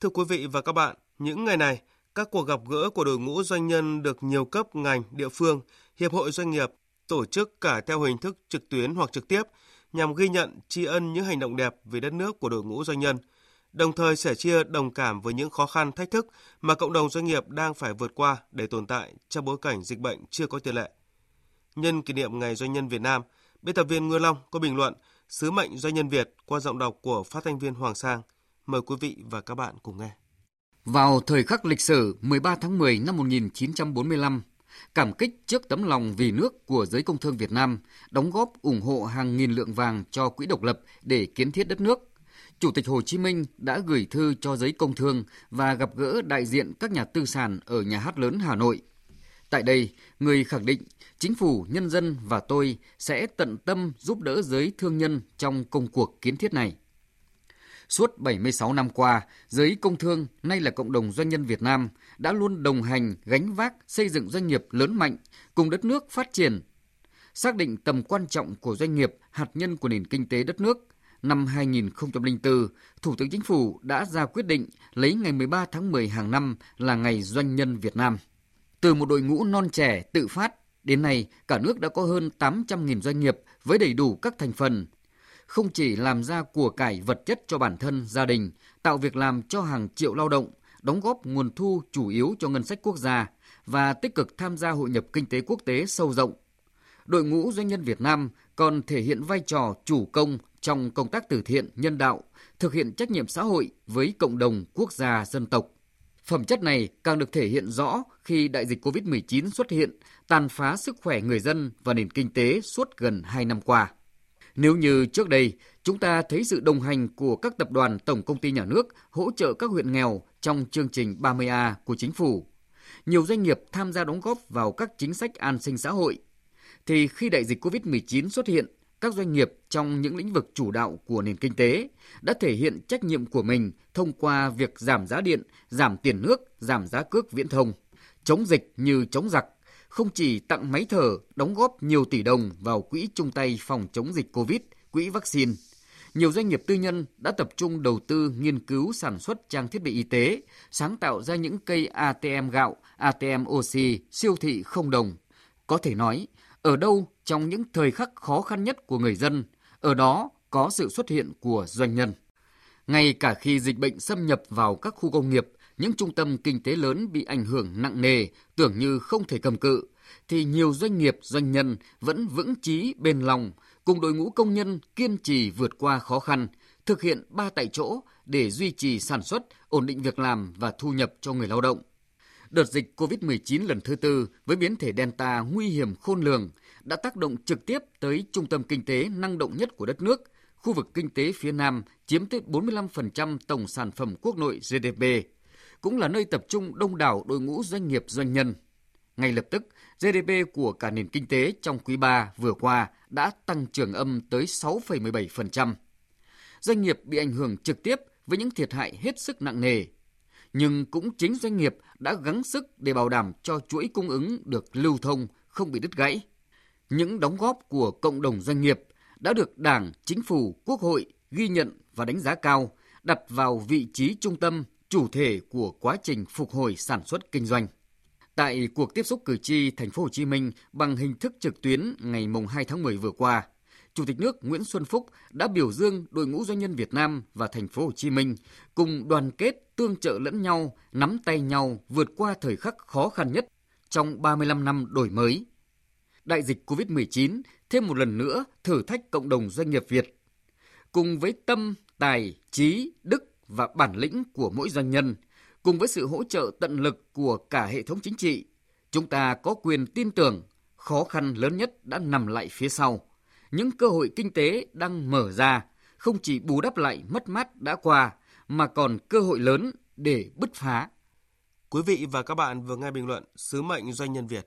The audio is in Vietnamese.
Thưa quý vị và các bạn, những ngày này, các cuộc gặp gỡ của đội ngũ doanh nhân được nhiều cấp ngành, địa phương, hiệp hội doanh nghiệp tổ chức cả theo hình thức trực tuyến hoặc trực tiếp nhằm ghi nhận, tri ân những hành động đẹp vì đất nước của đội ngũ doanh nhân, đồng thời sẻ chia đồng cảm với những khó khăn thách thức mà cộng đồng doanh nghiệp đang phải vượt qua để tồn tại trong bối cảnh dịch bệnh chưa có tiền lệ. Nhân kỷ niệm Ngày Doanh nhân Việt Nam, biên tập viên Ngư Long có bình luận Sứ mệnh doanh nhân Việt qua giọng đọc của phát thanh viên Hoàng Sang. Mời quý vị và các bạn cùng nghe. Vào thời khắc lịch sử 13 tháng 10 năm 1945, cảm kích trước tấm lòng vì nước của giới công thương Việt Nam, đóng góp ủng hộ hàng nghìn lượng vàng cho quỹ độc lập để kiến thiết đất nước. Chủ tịch Hồ Chí Minh đã gửi thư cho giới công thương và gặp gỡ đại diện các nhà tư sản ở nhà hát lớn Hà Nội. Tại đây, người khẳng định chính phủ, nhân dân và tôi sẽ tận tâm giúp đỡ giới thương nhân trong công cuộc kiến thiết này. Suốt 76 năm qua, giới công thương, nay là cộng đồng doanh nhân Việt Nam, đã luôn đồng hành, gánh vác, xây dựng doanh nghiệp lớn mạnh, cùng đất nước phát triển. Xác định tầm quan trọng của doanh nghiệp, hạt nhân của nền kinh tế đất nước, năm 2004, Thủ tướng Chính phủ đã ra quyết định lấy ngày 13 tháng 10 hàng năm là Ngày Doanh nhân Việt Nam. Từ một đội ngũ non trẻ tự phát, đến nay cả nước đã có hơn 800.000 doanh nghiệp với đầy đủ các thành phần, không chỉ làm ra của cải vật chất cho bản thân, gia đình, tạo việc làm cho hàng triệu lao động, đóng góp nguồn thu chủ yếu cho ngân sách quốc gia và tích cực tham gia hội nhập kinh tế quốc tế sâu rộng. Đội ngũ doanh nhân Việt Nam còn thể hiện vai trò chủ công trong công tác từ thiện, nhân đạo, thực hiện trách nhiệm xã hội với cộng đồng, quốc gia, dân tộc. Phẩm chất này càng được thể hiện rõ khi đại dịch COVID-19 xuất hiện, tàn phá sức khỏe người dân và nền kinh tế suốt gần 2 năm qua. Nếu như trước đây, chúng ta thấy sự đồng hành của các tập đoàn tổng công ty nhà nước hỗ trợ các huyện nghèo trong chương trình 30A của chính phủ, nhiều doanh nghiệp tham gia đóng góp vào các chính sách an sinh xã hội, thì khi đại dịch COVID-19 xuất hiện, các doanh nghiệp trong những lĩnh vực chủ đạo của nền kinh tế đã thể hiện trách nhiệm của mình thông qua việc giảm giá điện, giảm tiền nước, giảm giá cước viễn thông, chống dịch như chống giặc, không chỉ tặng máy thở, đóng góp nhiều tỷ đồng vào quỹ chung tay phòng chống dịch COVID, quỹ vaccine. Nhiều doanh nghiệp tư nhân đã tập trung đầu tư nghiên cứu sản xuất trang thiết bị y tế, sáng tạo ra những cây ATM gạo, ATM oxy, siêu thị không đồng. Có thể nói, ở đâu trong những thời khắc khó khăn nhất của người dân, ở đó có sự xuất hiện của doanh nhân. Ngay cả khi dịch bệnh xâm nhập vào các khu công nghiệp, những trung tâm kinh tế lớn bị ảnh hưởng nặng nề, tưởng như không thể cầm cự, thì nhiều doanh nghiệp, doanh nhân vẫn vững chí bền lòng, cùng đội ngũ công nhân kiên trì vượt qua khó khăn, thực hiện ba tại chỗ để duy trì sản xuất, ổn định việc làm và thu nhập cho người lao động. Đợt dịch COVID-19 lần thứ tư với biến thể Delta nguy hiểm khôn lường đã tác động trực tiếp tới trung tâm kinh tế năng động nhất của đất nước, khu vực kinh tế phía Nam chiếm tới 45% tổng sản phẩm quốc nội GDP, cũng là nơi tập trung đông đảo đội ngũ doanh nghiệp doanh nhân. Ngay lập tức, GDP của cả nền kinh tế trong quý 3 vừa qua đã tăng trưởng âm tới 6,17%. Doanh nghiệp bị ảnh hưởng trực tiếp với những thiệt hại hết sức nặng nề. Nhưng cũng chính doanh nghiệp đã gắng sức để bảo đảm cho chuỗi cung ứng được lưu thông, không bị đứt gãy. Những đóng góp của cộng đồng doanh nghiệp đã được Đảng, Chính phủ, Quốc hội ghi nhận và đánh giá cao, đặt vào vị trí trung tâm, chủ thể của quá trình phục hồi sản xuất kinh doanh. Tại cuộc tiếp xúc cử tri thành phố Hồ Chí Minh bằng hình thức trực tuyến ngày 2 tháng 10 vừa qua, Chủ tịch nước Nguyễn Xuân Phúc đã biểu dương đội ngũ doanh nhân Việt Nam và thành phố Hồ Chí Minh cùng đoàn kết tương trợ lẫn nhau, nắm tay nhau vượt qua thời khắc khó khăn nhất trong 35 năm đổi mới. Đại dịch COVID-19 thêm một lần nữa thử thách cộng đồng doanh nghiệp Việt. Cùng với tâm, tài, trí, đức và bản lĩnh của mỗi doanh nhân, cùng với sự hỗ trợ tận lực của cả hệ thống chính trị, chúng ta có quyền tin tưởng khó khăn lớn nhất đã nằm lại phía sau. Những cơ hội kinh tế đang mở ra, không chỉ bù đắp lại mất mát đã qua, mà còn cơ hội lớn để bứt phá. Quý vị và các bạn vừa nghe bình luận Sứ mệnh doanh nhân Việt